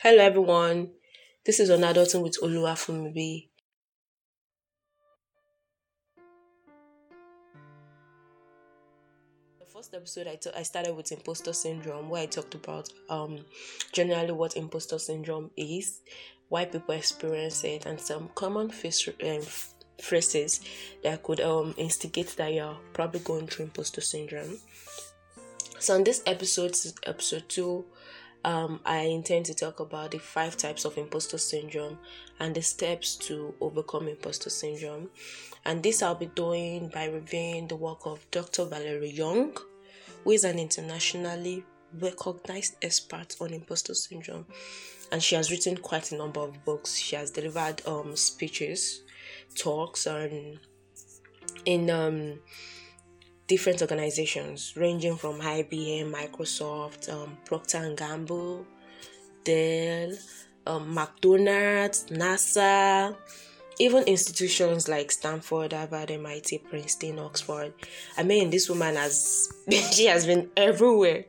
Hello everyone, this is On Adulting with Oluwafunmi. The first episode I, t- I started with imposter syndrome where I talked about um generally what imposter syndrome is, why people experience it, and some common um, phrases that could um instigate that you're probably going through imposter syndrome. So in this episode, episode two, um, I intend to talk about the five types of imposter syndrome and the steps to overcome imposter syndrome. And this I'll be doing by reviewing the work of Dr. Valerie Young, who is an internationally recognized expert on imposter syndrome. And she has written quite a number of books. She has delivered um, speeches, talks, and in um, different organizations ranging from IBM, Microsoft, um, Procter and Gamble, Dell, um, McDonald's, NASA, even institutions like Stanford, Harvard, MIT, Princeton, Oxford. I mean, this woman has she has been everywhere,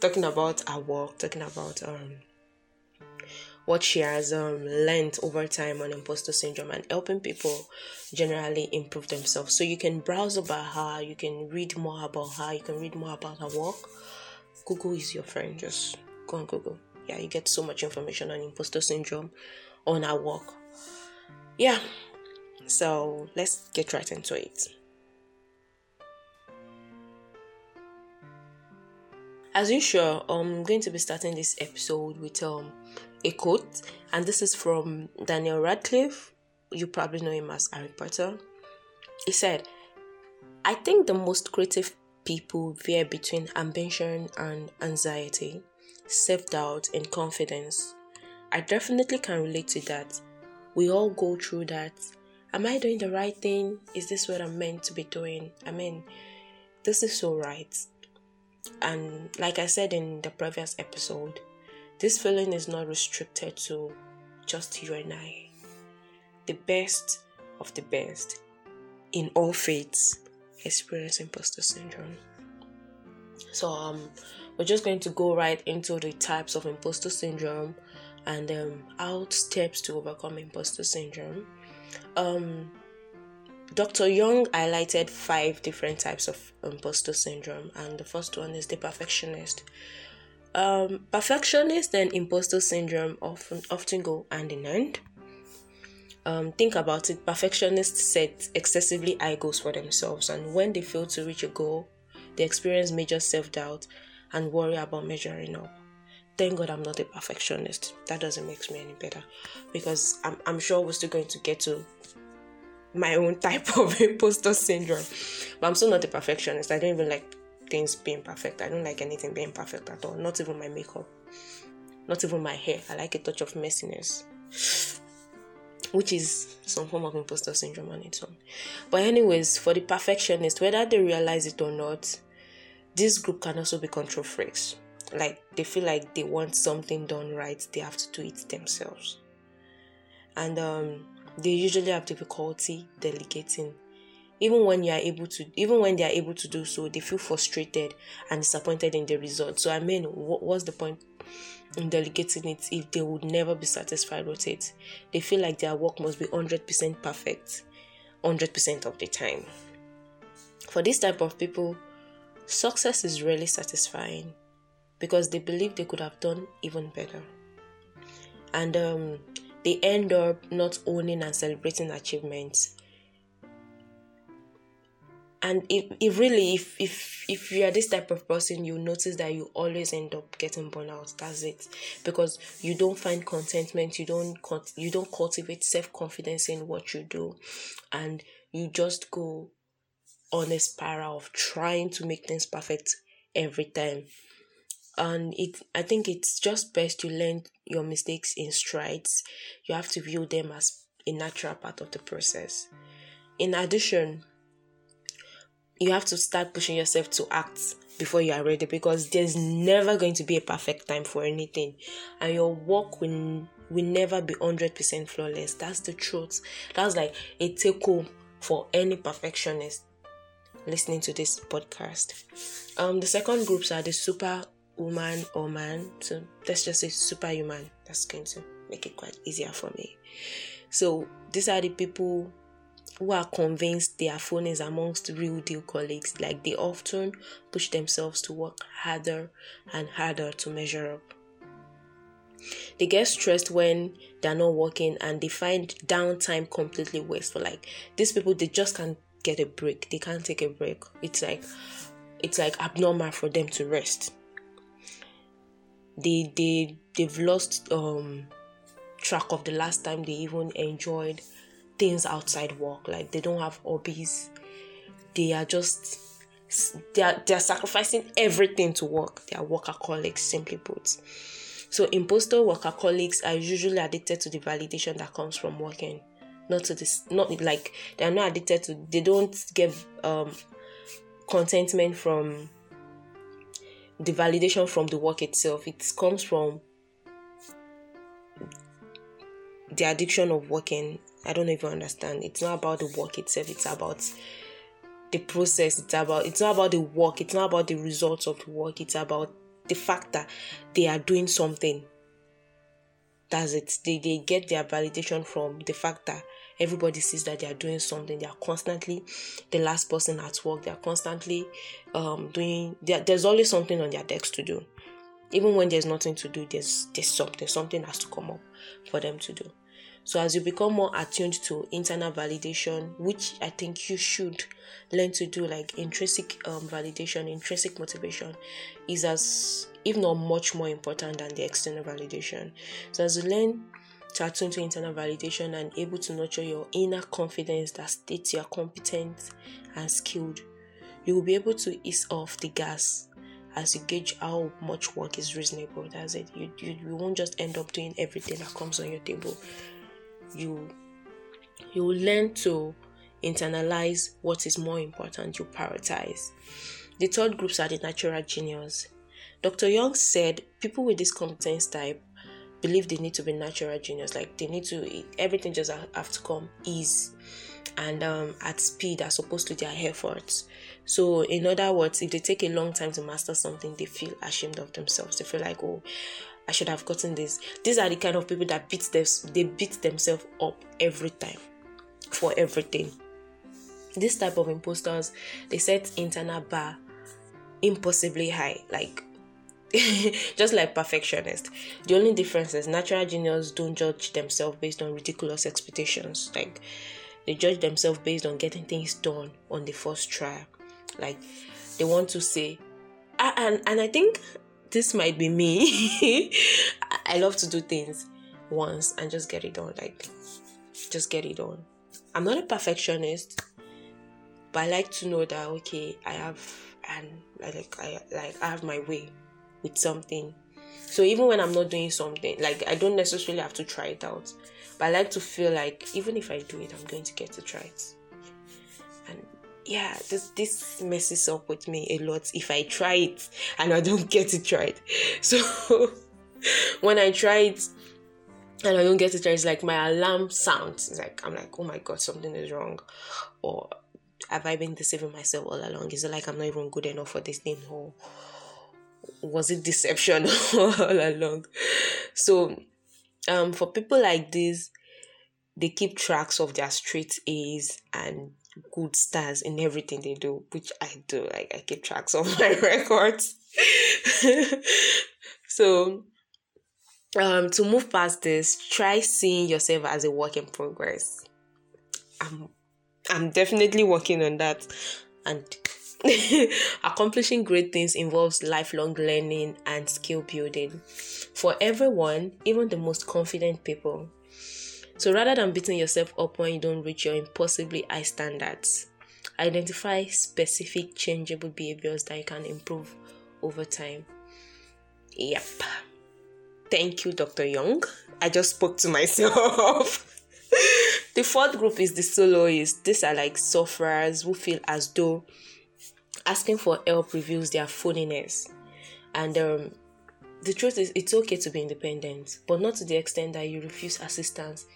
talking about her work, talking about um what she has um, learned over time on imposter syndrome and helping people generally improve themselves. So you can browse about her, you can read more about her, you can read more about her work. Google is your friend. Just go on Google. Yeah, you get so much information on imposter syndrome on her work. Yeah. So let's get right into it. As usual, I'm going to be starting this episode with um a quote, and this is from Daniel Radcliffe. You probably know him as Harry Potter. He said, I think the most creative people veer between ambition and anxiety, self doubt and confidence. I definitely can relate to that. We all go through that. Am I doing the right thing? Is this what I'm meant to be doing? I mean, this is so right. And like I said in the previous episode, this feeling is not restricted to just you and I. The best of the best in all faiths experience imposter syndrome. So um we're just going to go right into the types of imposter syndrome and um out steps to overcome imposter syndrome. Um Dr. Young highlighted five different types of imposter syndrome, and the first one is the perfectionist. Um, perfectionist and imposter syndrome often often go hand in hand. Um, think about it. Perfectionists set excessively high goals for themselves, and when they fail to reach a goal, they experience major self doubt and worry about measuring up. Thank God I'm not a perfectionist. That doesn't make me any better because I'm, I'm sure we're still going to get to my own type of imposter syndrome. But I'm still not a perfectionist. I don't even like things being perfect. I don't like anything being perfect at all. Not even my makeup. Not even my hair. I like a touch of messiness. Which is some form of imposter syndrome on its own. But, anyways, for the perfectionist, whether they realize it or not, this group can also be control freaks. Like they feel like they want something done right, they have to do it themselves. And um, they usually have difficulty delegating even when you are able to even when they are able to do so they feel frustrated and disappointed in the result. So i mean what, what's the point in delegating it if they would never be satisfied with it? They feel like their work must be 100% perfect 100% of the time. For this type of people success is really satisfying because they believe they could have done even better. And um, they end up not owning and celebrating achievements and if, if really if if if you are this type of person you notice that you always end up getting burnout. That's it. Because you don't find contentment you don't you don't cultivate self-confidence in what you do. And you just go on a spiral of trying to make things perfect every time. And it i think it's just best you learn your mistakes in strides. You have to view them as a natural part of the process. In addition you have to start pushing yourself to act before you are ready because there's never going to be a perfect time for anything and your work will, will never be 100% flawless that's the truth that's like a take home for any perfectionist listening to this podcast um the second groups are the super woman or man. So let's just say superhuman. That's going to make it quite easier for me. So these are the people who are convinced their phone is amongst real deal colleagues. Like they often push themselves to work harder and harder to measure up. They get stressed when they're not working and they find downtime completely wasteful. Like these people, they just can't get a break. They can't take a break. It's like it's like abnormal for them to rest. They they they've lost um track of the last time they even enjoyed things outside work. Like they don't have hobbies. They are just they are, they are sacrificing everything to work. They are workaholics, simply put. So imposter workaholics are usually addicted to the validation that comes from working. Not to this not like they are not addicted to they don't get um contentment from the validation from the work itself. It comes from the addiction of working. I don't even understand. It's not about the work itself, it's about the process. It's about it's not about the work, it's not about the results of the work, it's about the fact that they are doing something. That's it. They, they get their validation from the fact that everybody sees that they are doing something. They are constantly the last person at work. They are constantly um, doing. There's always something on their decks to do. Even when there's nothing to do, there's there's something. Something has to come up for them to do. So as you become more attuned to internal validation, which I think you should learn to do, like intrinsic um, validation, intrinsic motivation, is as if not much more important than the external validation. So as you learn to attune to internal validation and able to nurture your inner confidence that states you are competent and skilled, you will be able to ease off the gas as you gauge how much work is reasonable. That's it. You, you, you won't just end up doing everything that comes on your table you you learn to internalize what is more important you prioritize. The third groups are the natural genius. Dr young said people with this competence type believe they need to be natural genius like they need to everything just have to come ease and um, at speed as opposed to their efforts. So in other words if they take a long time to master something they feel ashamed of themselves. They feel like oh I should have gotten this. These are the kind of people that beat them, they beat themselves up every time for everything. This type of imposters, they set internal bar impossibly high, like just like perfectionists. The only difference is natural genius don't judge themselves based on ridiculous expectations. Like they judge themselves based on getting things done on the first try. Like they want to say, and and I think this might be me. I love to do things once and just get it done. Like, just get it done. I'm not a perfectionist, but I like to know that okay, I have and like I like I have my way with something. So even when I'm not doing something, like I don't necessarily have to try it out, but I like to feel like even if I do it, I'm going to get to try it yeah, this this messes up with me a lot if I try it and I don't get it right. So when I try it and I don't get it right, it's like my alarm sounds. It's like I'm like, oh my god, something is wrong. Or have I been deceiving myself all along? Is it like I'm not even good enough for this thing? Or was it deception all along? So um for people like this, they keep tracks of their straight A's and good stars in everything they do, which I do. Like I keep tracks of my records. so um to move past this, try seeing yourself as a work in progress. I'm I'm definitely working on that and accomplishing great things involves lifelong learning and skill building. For everyone, even the most confident people, so rather than beating yourself up when you don't reach your impossibly high standards, identify specific changeable behaviors that you can improve over time. Yep. Thank you, Dr. Young. I just spoke to myself. the fourth group is the soloists. These are like sufferers who feel as though asking for help reveals their phoniness. And um, the truth is, it's okay to be independent, but not to the extent that you refuse assistance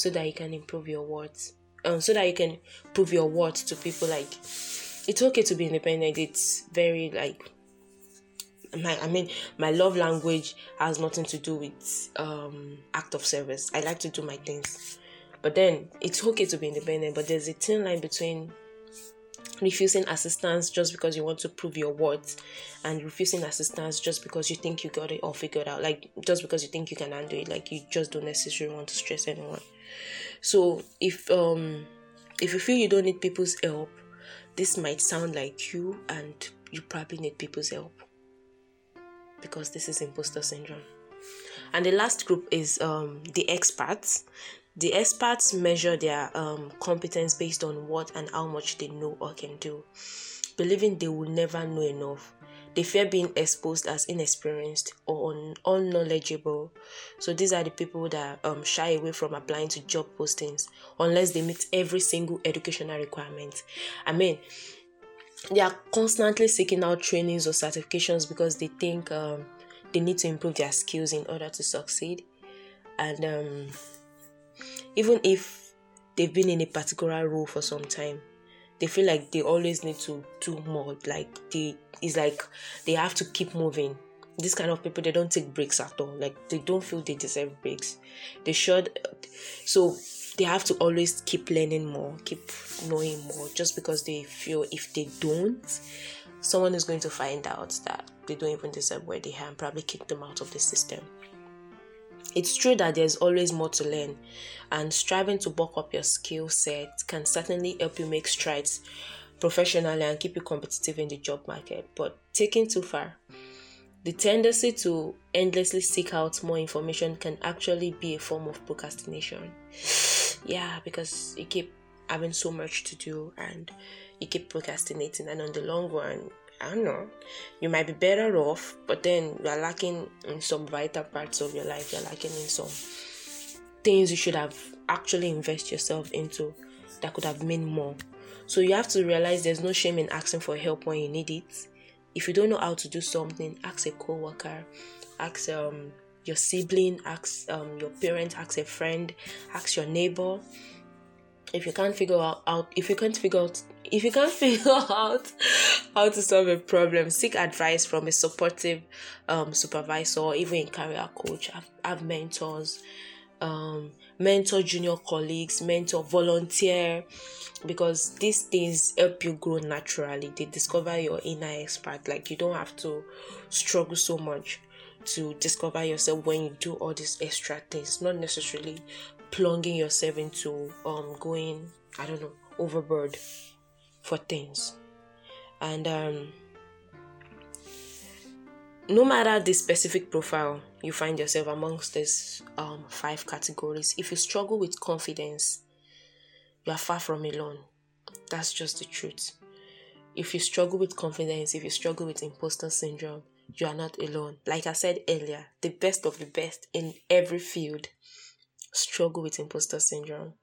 so that you can improve your words um, so that you can prove your worth to people like it's okay to be independent it's very like my I mean my love language has nothing to do with um act of service. I like to do my things. But then it's okay to be independent, but there's a thin line between refusing assistance just because you want to prove your worth and refusing assistance just because you think you got it all figured out like just because you think you can handle it like you just don't necessarily want to stress anyone. So if um if you feel you don't need people's help this might sound like you and you probably need people's help because this is imposter syndrome. And the last group is um the experts the experts measure their um, competence based on what and how much they know or can do, believing they will never know enough. They fear being exposed as inexperienced or un- unknowledgeable. So these are the people that um, shy away from applying to job postings unless they meet every single educational requirement. I mean, they are constantly seeking out trainings or certifications because they think um, they need to improve their skills in order to succeed. And um, even if they've been in a particular role for some time they feel like they always need to do more. Like they it's like they have to keep moving. This kind of people they don't take breaks at all. Like they don't feel they deserve breaks. They should so they have to always keep learning more keep knowing more just because they feel if they don't someone is going to find out that they don't even deserve where they are and probably kick them out of the system it's true that there's always more to learn, and striving to bulk up your skill set can certainly help you make strides professionally and keep you competitive in the job market. But taking too far, the tendency to endlessly seek out more information can actually be a form of procrastination. Yeah, because you keep having so much to do and you keep procrastinating, and on the long run, I don't know. You might be better off, but then you're lacking in some vital parts of your life. You're lacking in some things you should have actually invest yourself into that could have meant more. So you have to realize there's no shame in asking for help when you need it. If you don't know how to do something, ask a co-worker, ask um your sibling, ask um your parent, ask a friend, ask your neighbor. If you can't figure out, out if you can't figure out if you can't figure out how to solve a problem, seek advice from a supportive um, supervisor or even a career coach. Have, have mentors, um, mentor junior colleagues, mentor volunteer, because these things help you grow naturally. They discover your inner expert. Like you don't have to struggle so much to discover yourself when you do all these extra things, not necessarily plunging yourself into um going, I don't know, overboard for things. And um, no matter the specific profile you find yourself amongst these um, five categories, if you struggle with confidence, you are far from alone. That's just the truth. If you struggle with confidence, if you struggle with imposter syndrome, you are not alone. Like I said earlier, the best of the best in every field struggle with imposter syndrome.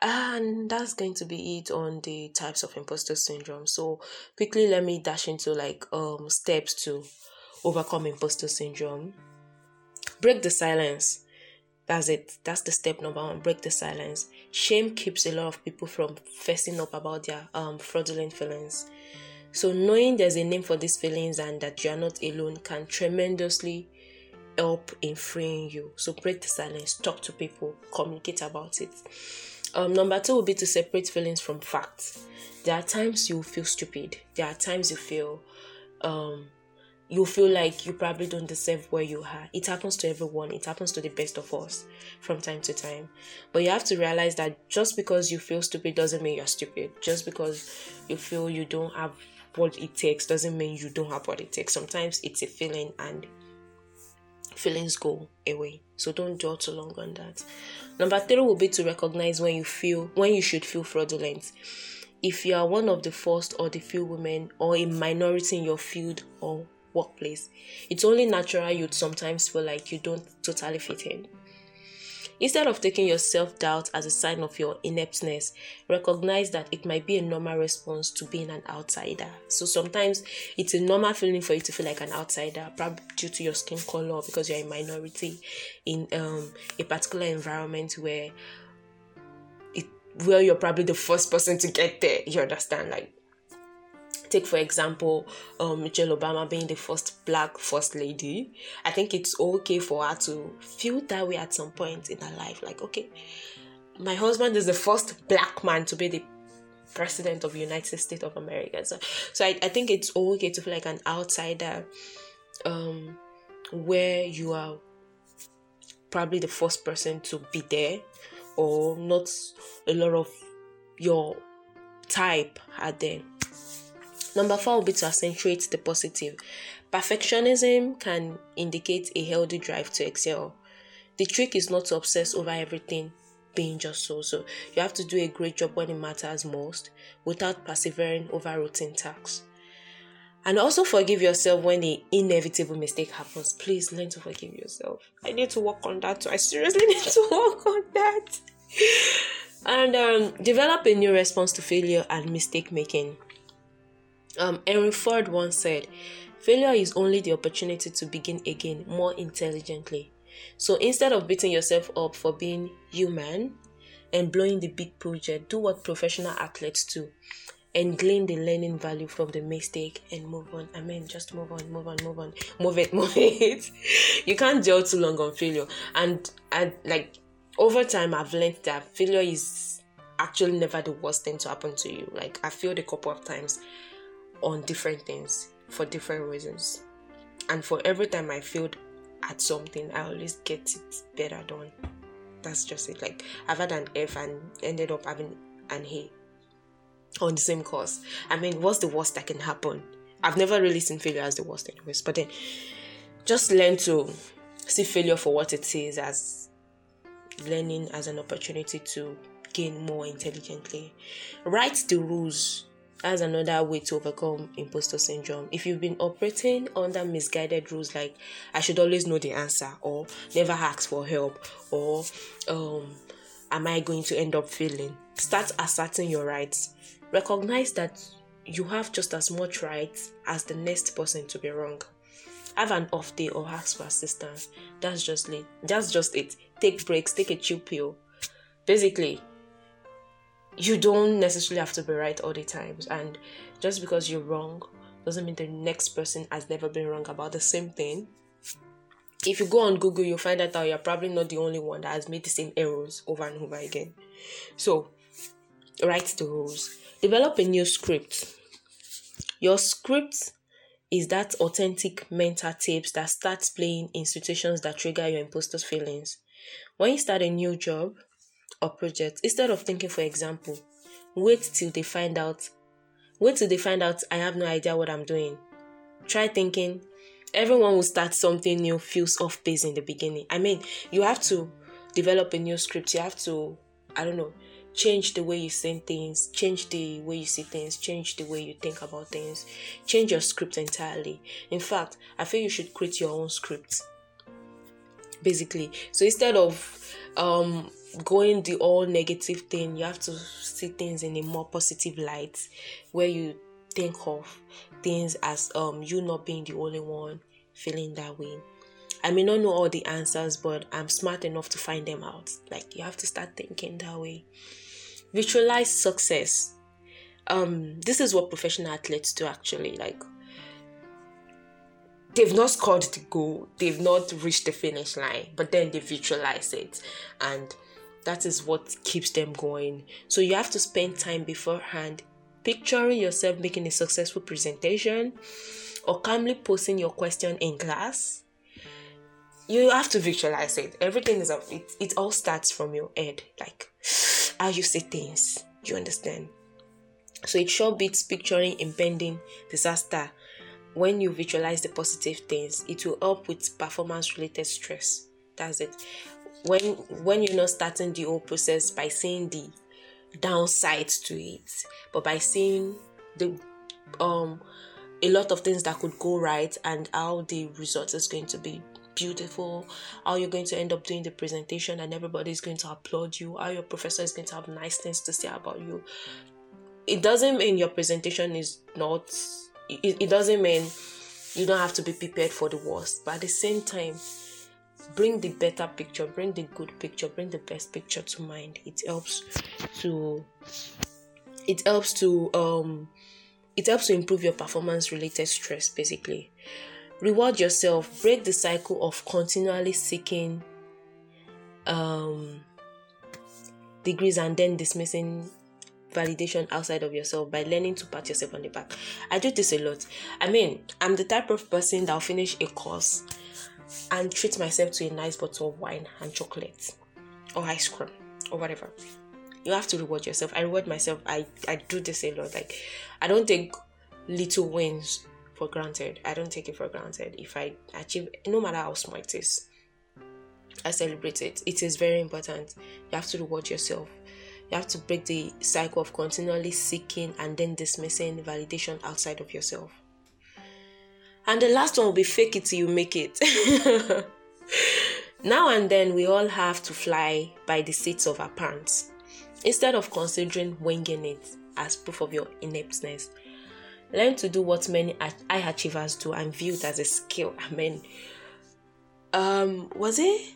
And that's going to be it on the types of imposter syndrome. So quickly let me dash into like um steps to overcome imposter syndrome. Break the silence. That's it. That's the step number one. Break the silence. Shame keeps a lot of people from fessing up about their um fraudulent feelings. So knowing there's a name for these feelings and that you are not alone can tremendously help in freeing you. So break the silence, talk to people, communicate about it. Um, number two would be to separate feelings from facts. There are times you feel stupid. There are times you feel um, you feel like you probably don't deserve where you are. It happens to everyone. It happens to the best of us from time to time. But you have to realize that just because you feel stupid doesn't mean you're stupid. Just because you feel you don't have what it takes doesn't mean you don't have what it takes. Sometimes it's a feeling and feelings go away. So don't dwell too long on that. Number three will be to recognize when you feel when you should feel fraudulent. If you are one of the first or the few women or a minority in your field or workplace, it's only natural you'd sometimes feel like you don't totally fit in. Instead of taking your self doubt as a sign of your ineptness, recognize that it might be a normal response to being an outsider. So sometimes it's a normal feeling for you to feel like an outsider, probably due to your skin color because you're a minority in um, a particular environment where it where you're probably the first person to get there. You understand? Like take for example um, michelle obama being the first black first lady. I think it's okay for her to feel that way at some point in her life. Like okay my husband is the first black man to be the president of the united states of america. So, so I, I think it's okay to feel like an outsider um, where you are probably the first person to be there or not a lot of your type are there Number four will be to accentuate the positive. Perfectionism can indicate a healthy drive to excel. The trick is not to obsess over everything being just so. So you have to do a great job when it matters most without persevering over routine tasks. And also forgive yourself when the inevitable mistake happens. Please learn to forgive yourself. I need to work on that too. I seriously need to work on that. and um, develop a new response to failure and mistake making. Um, Ford once said, Failure is only the opportunity to begin again more intelligently. So instead of beating yourself up for being human and blowing the big project, do what professional athletes do and glean the learning value from the mistake and move on. I mean, just move on, move on, move on, move it, move it. you can't dwell too long on failure. And and like over time, I've learned that failure is actually never the worst thing to happen to you. Like I failed a couple of times on different things for different reasons. And for every time I failed at something, I always get it better done. That's just it. Like I've had an F and ended up having an A on the same course. I mean, what's the worst that can happen? I've never really seen failure as the worst, anyways. But then, just learn to see failure for what it is, as learning as an opportunity to gain more intelligently. Write the rules that's another way to overcome imposter syndrome. If you've been operating under misguided rules like I should always know the answer or never ask for help or um, am I going to end up failing? Start asserting your rights. Recognize that you have just as much rights as the next person to be wrong. Have an off day or ask for assistance. That's just it. That's just it. Take breaks, take a chill pill. Basically, you don't necessarily have to be right all the times and just because you're wrong doesn't mean the next person has never been wrong about the same thing. If you go on google you'll find out that you're probably not the only one that has made the same errors over and over again. So write the rules. Develop a new script. Your script is that authentic mental tapes that starts playing in situations that trigger your imposter's feelings. When you start a new job or project instead of thinking for example wait till they find out wait till they find out i have no idea what i'm doing. Try thinking everyone will start something new feels off base in the beginning. I mean you have to develop a new script you have to i don't know change the way you say things change the way you see things change the way you think about things change your script entirely. In fact i feel you should create your own script basically. So instead of um going the all negative thing you have to see things in a more positive light where you think of things as um you not being the only one feeling that way. I may not know all the answers but i'm smart enough to find them out. Like you have to start thinking that way. Visualize success. Um this is what professional athletes do actually. Like they've not scored the goal they've not reached the finish line but then they visualize it. And that is what keeps them going. So you have to spend time beforehand picturing yourself making a successful presentation or calmly posing your question in class. You have to visualize it. Everything is. It, it all starts from your head, like how you say things. You understand? So it sure beats picturing impending disaster. When you visualize the positive things, it will help with performance related stress. That's it when when you're not starting the whole process by seeing the downsides to it but by seeing the um a lot of things that could go right and how the result is going to be beautiful how you're going to end up doing the presentation and everybody is going to applaud you how your professor is going to have nice things to say about you. It doesn't mean your presentation is not it, it doesn't mean you don't have to be prepared for the worst but at the same time bring the better picture bring the good picture bring the best picture to mind it helps to it helps to um it helps to improve your performance related stress basically. Reward yourself, break the cycle of continually seeking um, degrees and then dismissing validation outside of yourself by learning to pat yourself on the back. I do this a lot. I mean, I'm the type of person that'll finish a course and treat myself to a nice bottle of wine and chocolate or ice cream or whatever. You have to reward yourself. I reward myself. I, I do this a lot. Like I don't take little wins for granted. I don't take it for granted. If I achieve no matter how small it is, I celebrate it. It is very important. You have to reward yourself. You have to break the cycle of continually seeking and then dismissing validation outside of yourself. And the last one will be fake it till you make it. now and then, we all have to fly by the seats of our pants. Instead of considering winging it as proof of your ineptness, learn to do what many high achievers do and view it as a skill. I mean, um, was it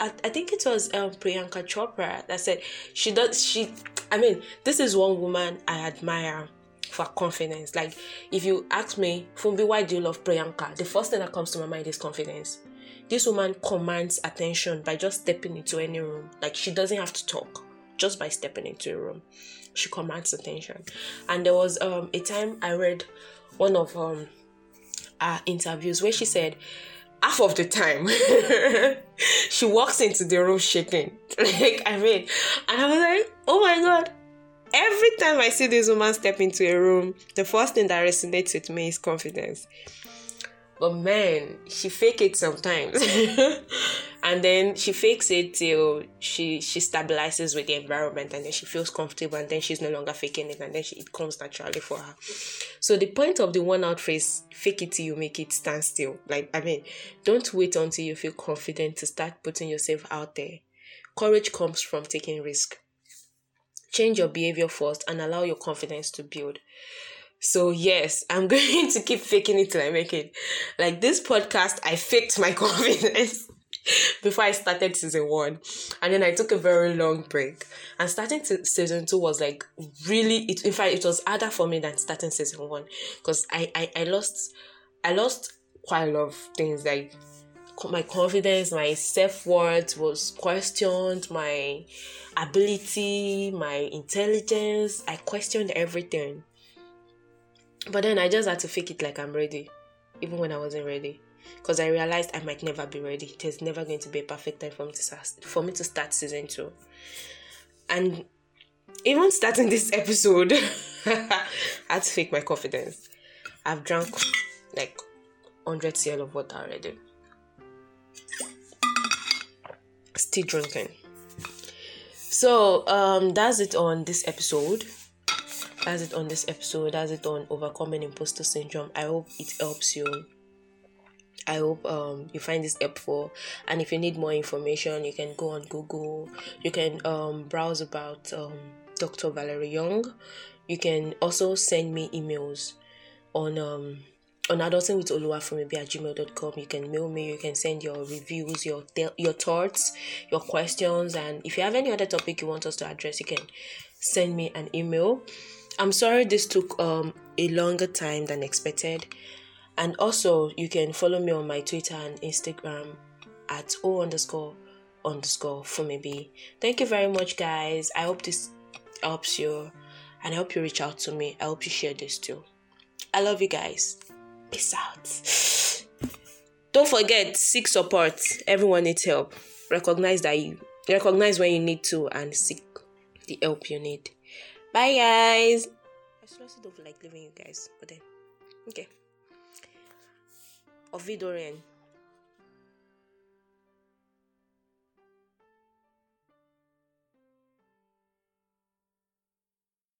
I, I think it was um, Priyanka Chopra that said she does she I mean this is one woman I admire for confidence. Like if you ask me, Fumbi, why do you love Priyanka? The first thing that comes to my mind is confidence. This woman commands attention by just stepping into any room. Like she doesn't have to talk, just by stepping into a room, she commands attention. And there was um, a time I read one of um, her interviews where she said half of the time she walks into the room shaking like i mean and i was like oh my god every time i see this woman step into a room the first thing that resonates with me is confidence. But man she fake it sometimes. And then she fakes it till she she stabilizes with the environment and then she feels comfortable and then she's no longer faking it and then she, it comes naturally for her. So the point of the one out phrase fake it till you make it stand still. Like i mean don't wait until you feel confident to start putting yourself out there. Courage comes from taking risk change your behavior first and allow your confidence to build so yes, I'm going to keep faking it till I make it. Like this podcast, I faked my confidence before I started season one, and then I took a very long break. And starting to season two was like really. It in fact it was harder for me than starting season one because I, I I lost I lost quite a lot of things like my confidence, my self worth was questioned, my ability, my intelligence. I questioned everything. But then I just had to fake it like I'm ready, even when I wasn't ready. Because I realized I might never be ready. There's never going to be a perfect time for me to start, for me to start season two. And even starting this episode, I had to fake my confidence. I've drunk like 100 cl of water already. Still drinking. So um that's it on this episode that's it on this episode. That's it on overcoming imposter syndrome. I hope it helps you. I hope um, you find this helpful. And if you need more information, you can go on Google. You can um, browse about um, Dr. Valerie Young. You can also send me emails on um, on adulting with oluwafemibi at gmail.com you can mail me you can send your reviews your your thoughts your questions and if you have any other topic you want us to address you can send me an email I'm sorry this took um, a longer time than expected. And also, you can follow me on my Twitter and Instagram at o underscore underscore maybe. Thank you very much, guys. I hope this helps you, and I hope you reach out to me. I hope you share this too. I love you guys. Peace out. Don't forget, seek support. Everyone needs help. Recognize that you recognize when you need to and seek the help you need. Bye, guys. I seriously don't like leaving you guys, but then, okay. Wiedersehen.